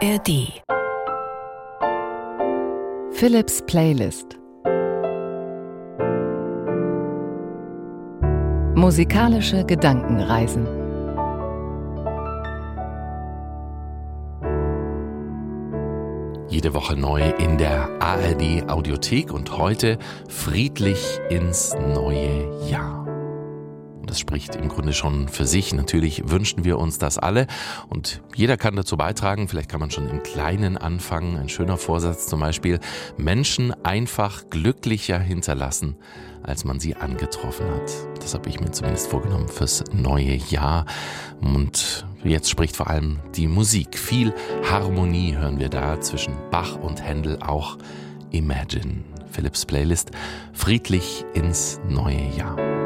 ARD Philips Playlist. Musikalische Gedankenreisen. Jede Woche neu in der ARD Audiothek und heute friedlich ins neue Jahr. Das spricht im Grunde schon für sich. Natürlich wünschen wir uns das alle und jeder kann dazu beitragen. Vielleicht kann man schon im Kleinen anfangen. Ein schöner Vorsatz zum Beispiel, Menschen einfach glücklicher hinterlassen, als man sie angetroffen hat. Das habe ich mir zumindest vorgenommen fürs neue Jahr. Und jetzt spricht vor allem die Musik. Viel Harmonie hören wir da zwischen Bach und Händel, auch Imagine. Philips Playlist Friedlich ins neue Jahr.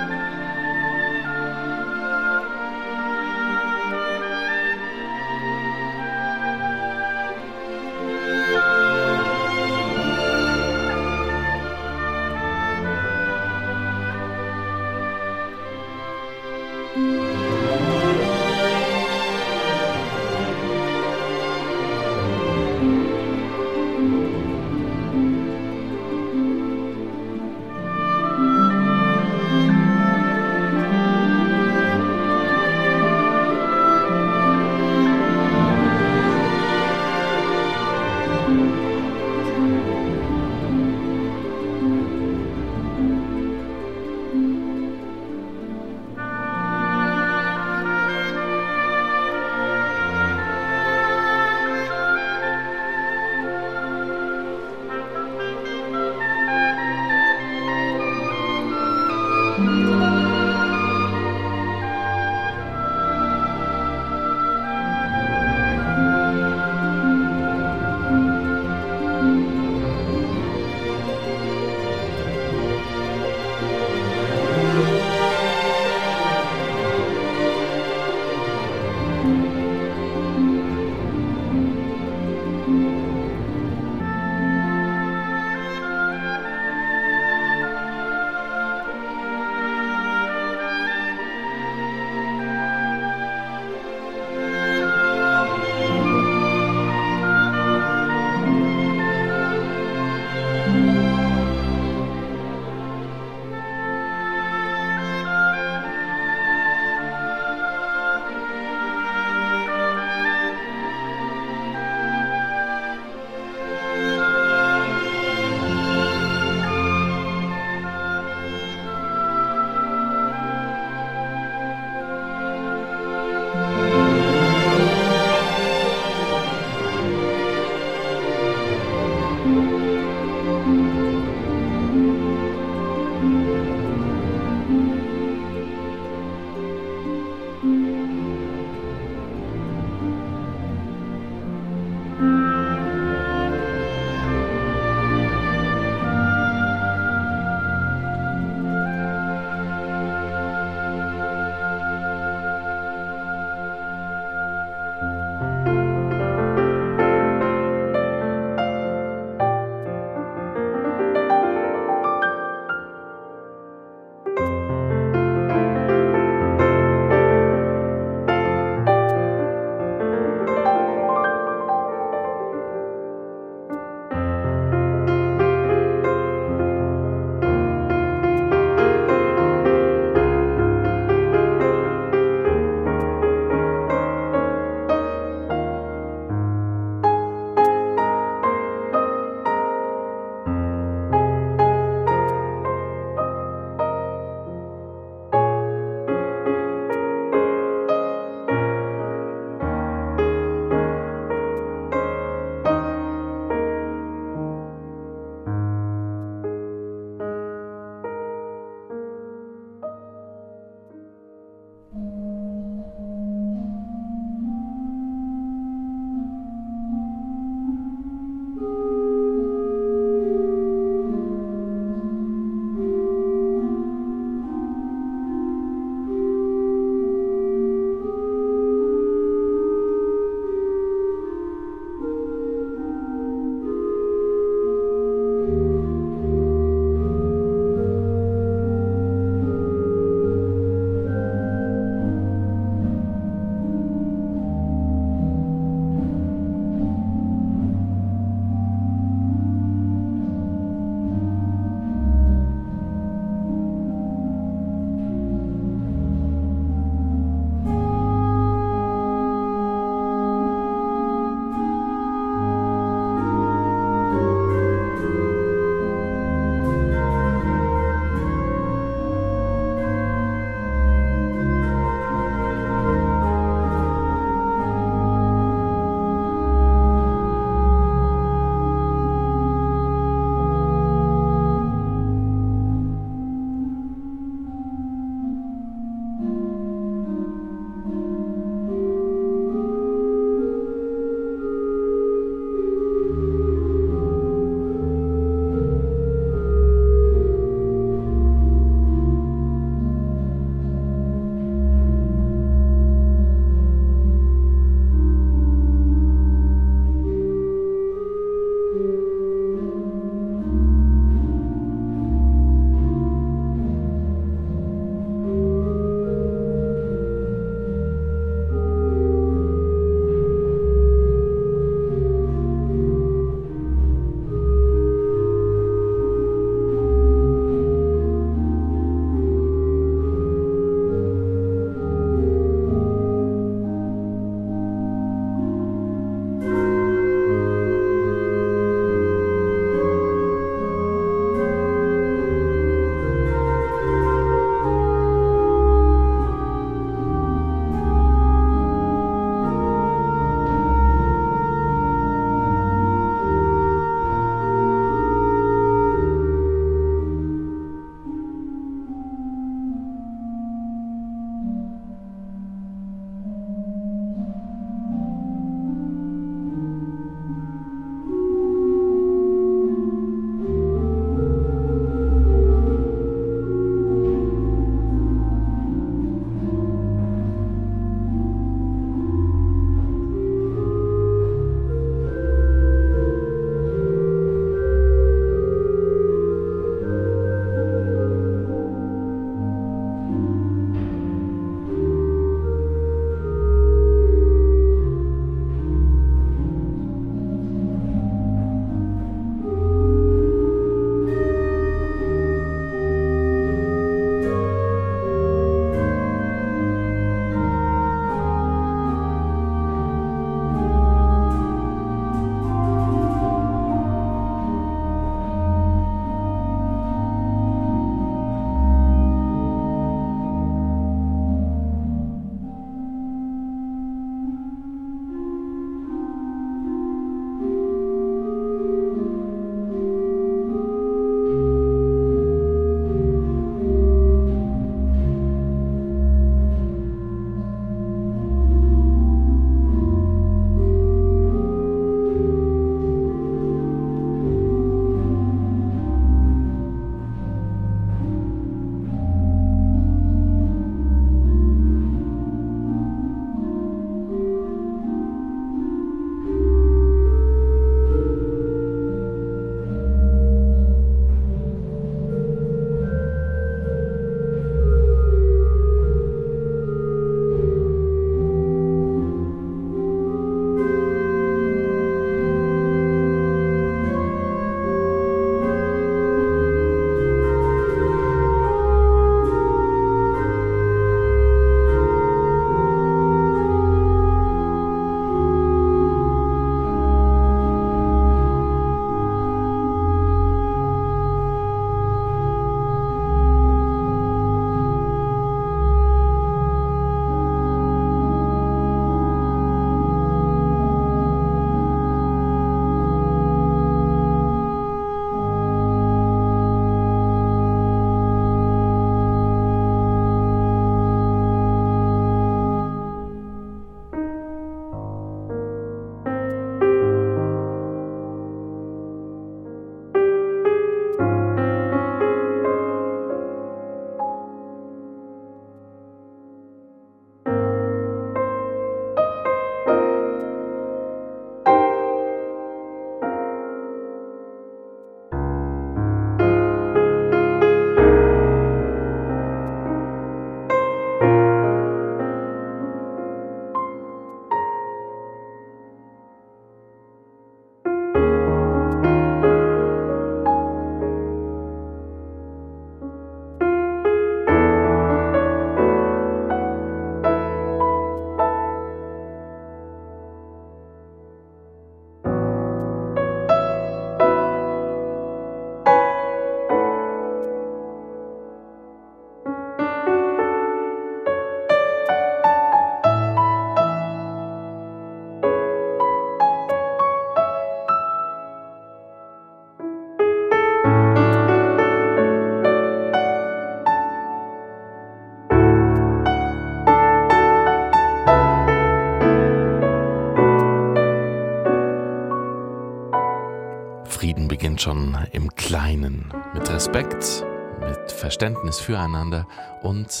Schon im Kleinen, mit Respekt, mit Verständnis füreinander und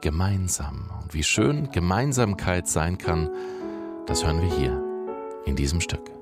gemeinsam. Und wie schön Gemeinsamkeit sein kann, das hören wir hier in diesem Stück.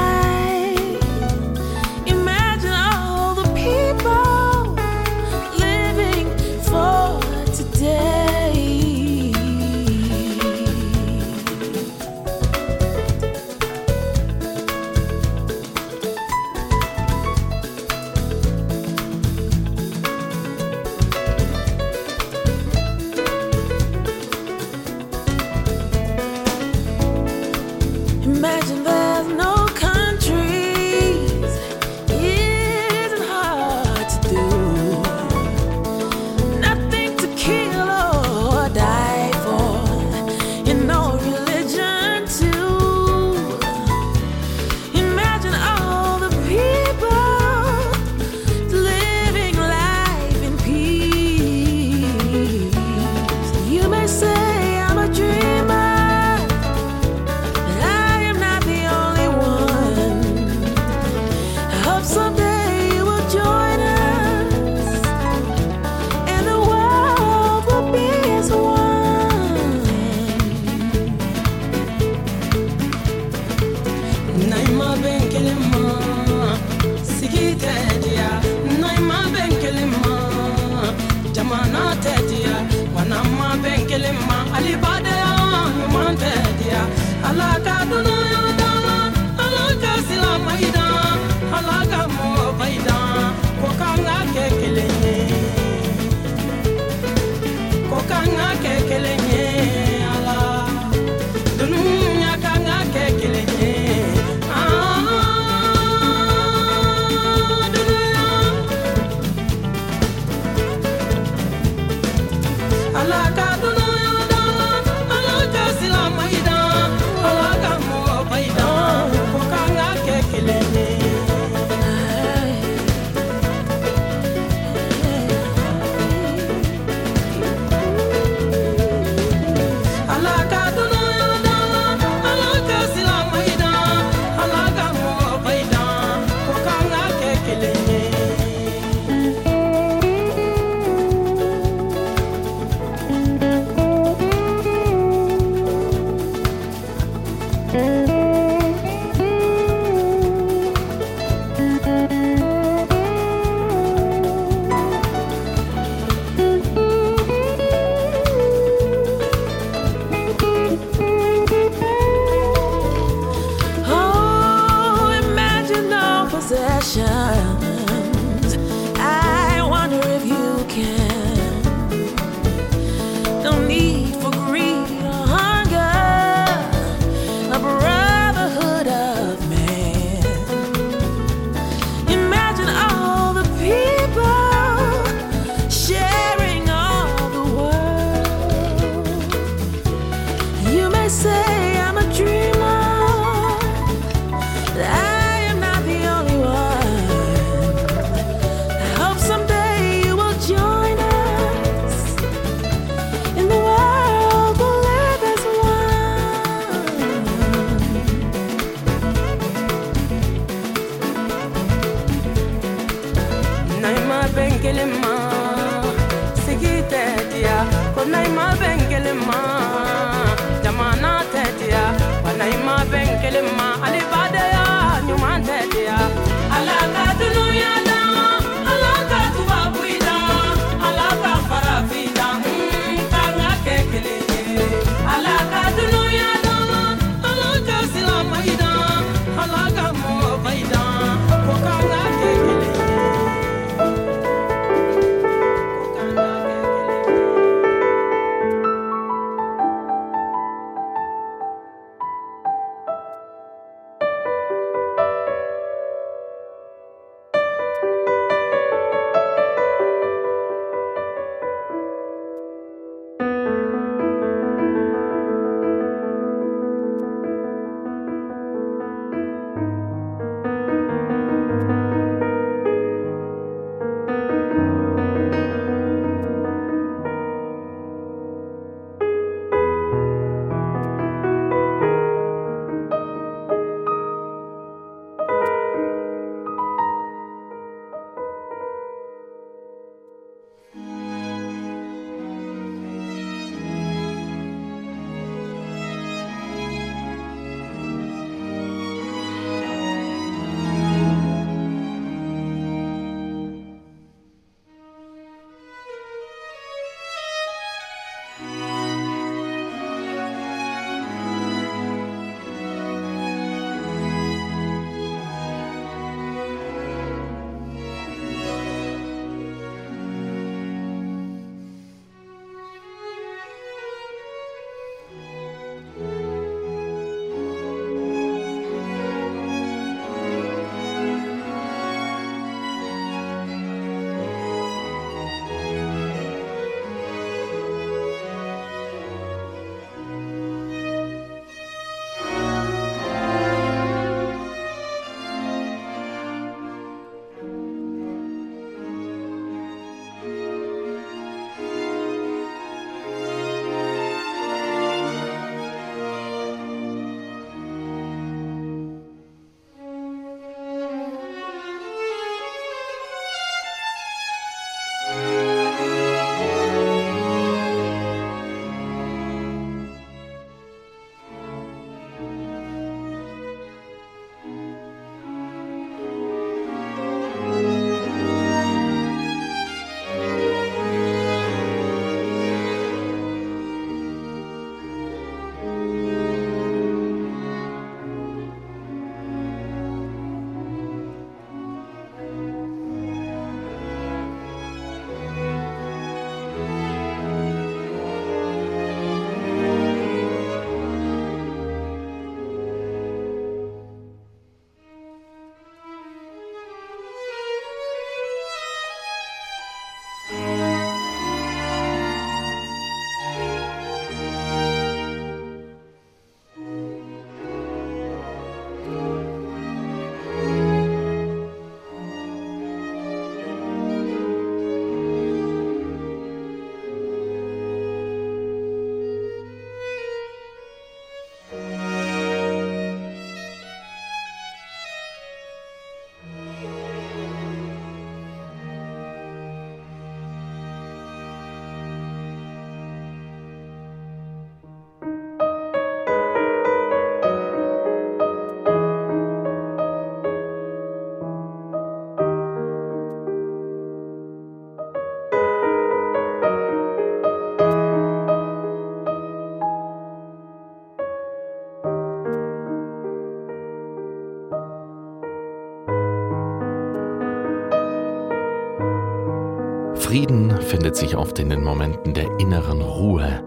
Findet sich oft in den Momenten der inneren Ruhe,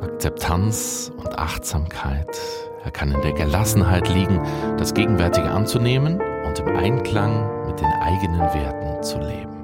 Akzeptanz und Achtsamkeit. Er kann in der Gelassenheit liegen, das Gegenwärtige anzunehmen und im Einklang mit den eigenen Werten zu leben.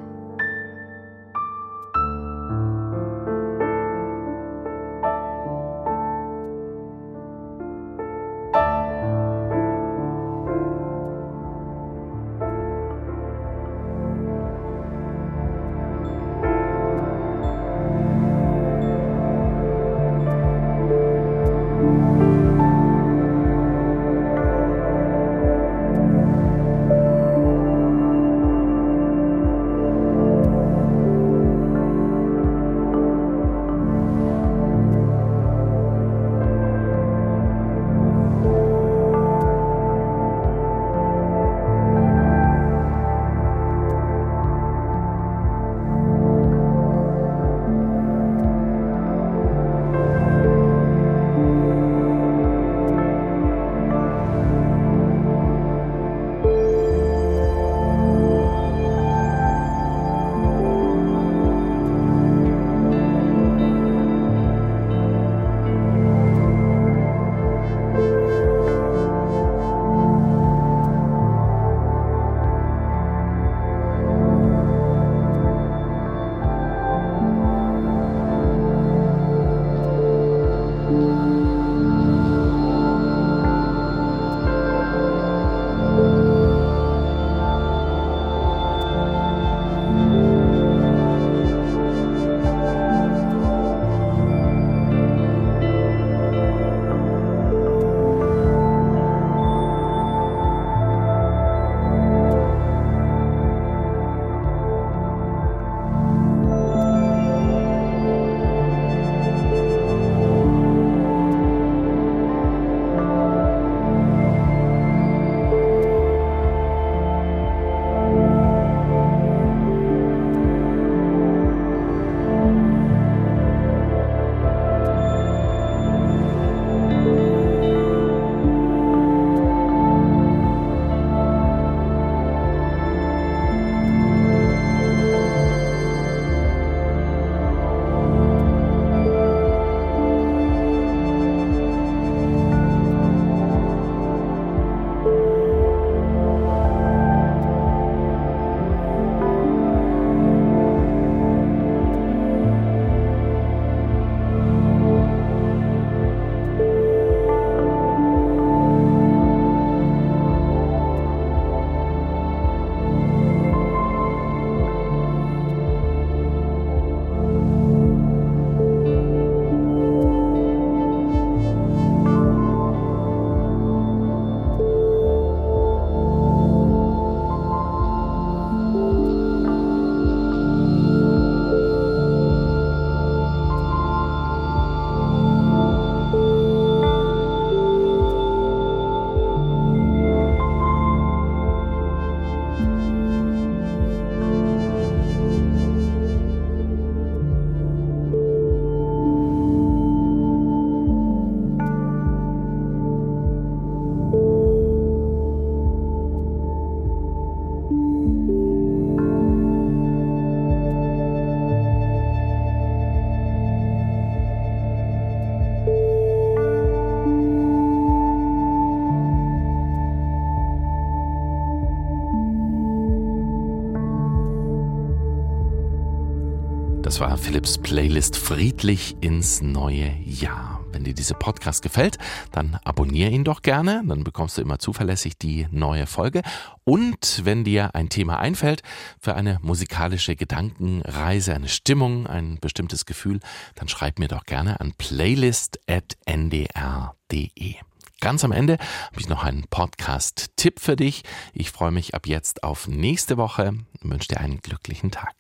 Philips Playlist Friedlich ins neue Jahr. Wenn dir dieser Podcast gefällt, dann abonniere ihn doch gerne, dann bekommst du immer zuverlässig die neue Folge. Und wenn dir ein Thema einfällt für eine musikalische Gedankenreise, eine Stimmung, ein bestimmtes Gefühl, dann schreib mir doch gerne an playlist.ndr.de. Ganz am Ende habe ich noch einen Podcast-Tipp für dich. Ich freue mich ab jetzt auf nächste Woche und wünsche dir einen glücklichen Tag.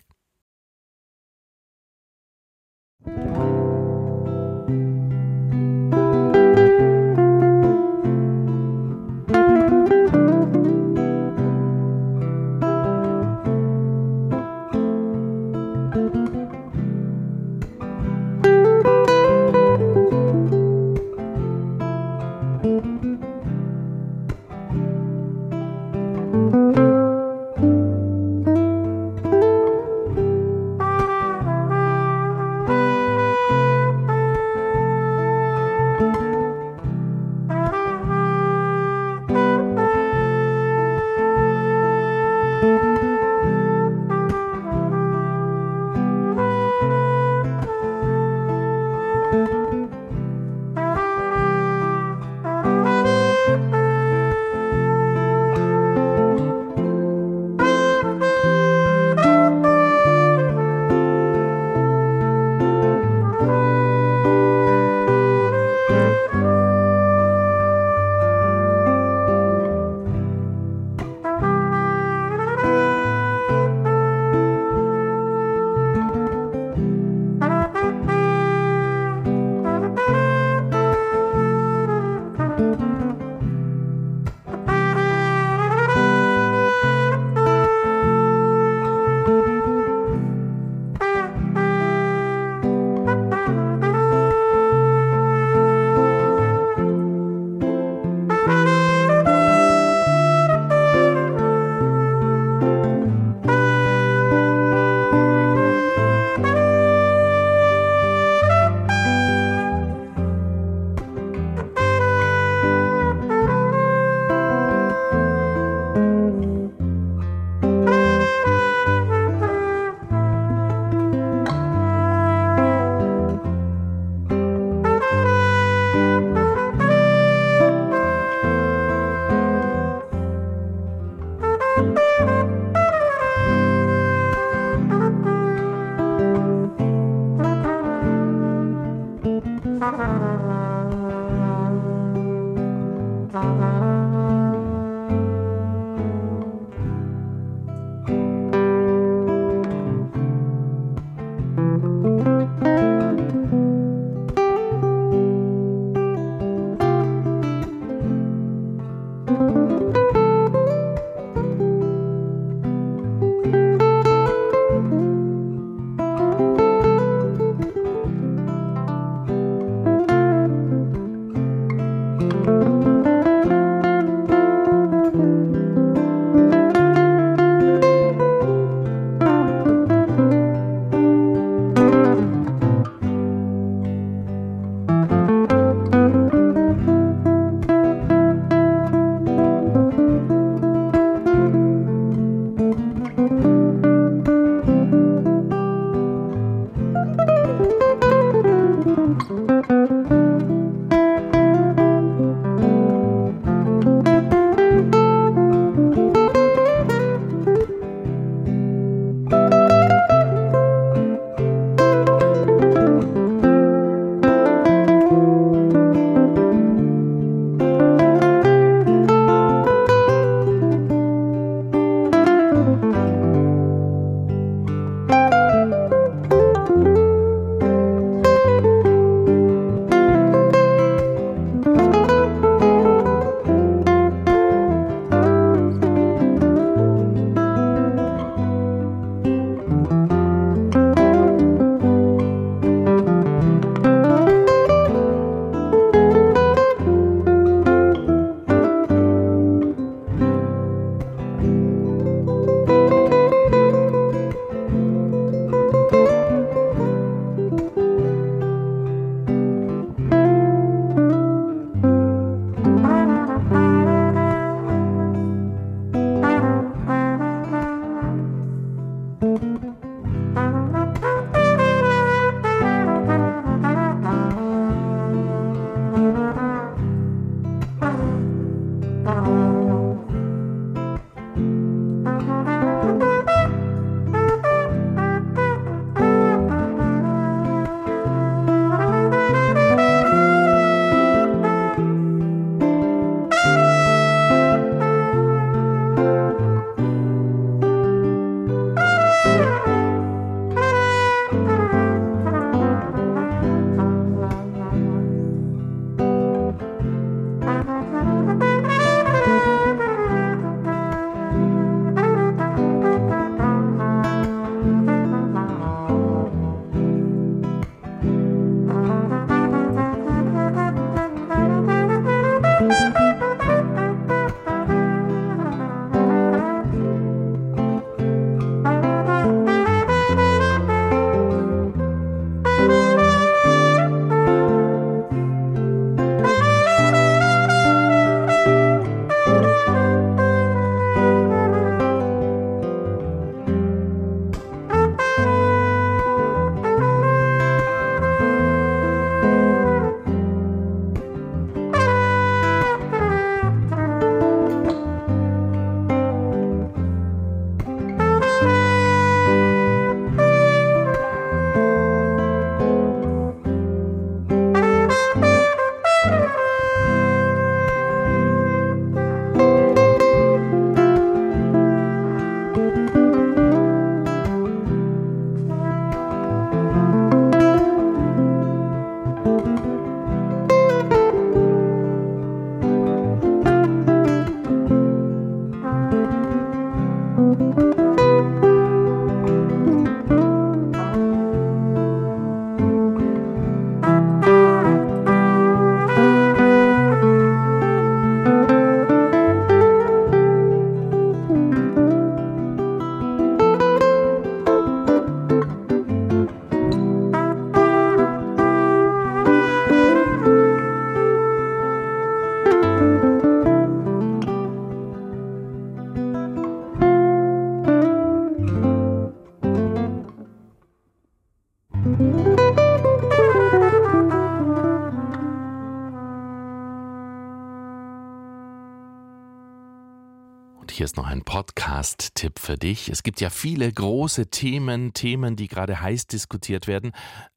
Hier ist noch ein Podcast-Tipp für dich. Es gibt ja viele große Themen, Themen, die gerade heiß diskutiert werden,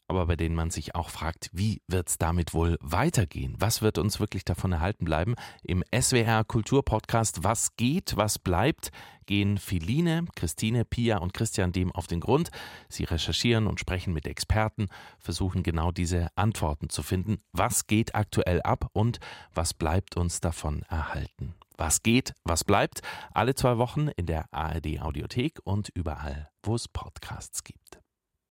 aber bei denen man sich auch fragt, wie wird es damit wohl weitergehen? Was wird uns wirklich davon erhalten bleiben? Im SWR Kulturpodcast Was geht, was bleibt, gehen Philine, Christine, Pia und Christian dem auf den Grund. Sie recherchieren und sprechen mit Experten, versuchen genau diese Antworten zu finden. Was geht aktuell ab und was bleibt uns davon erhalten? Was geht, was bleibt? Alle zwei Wochen in der ARD Audiothek und überall, wo es Podcasts gibt.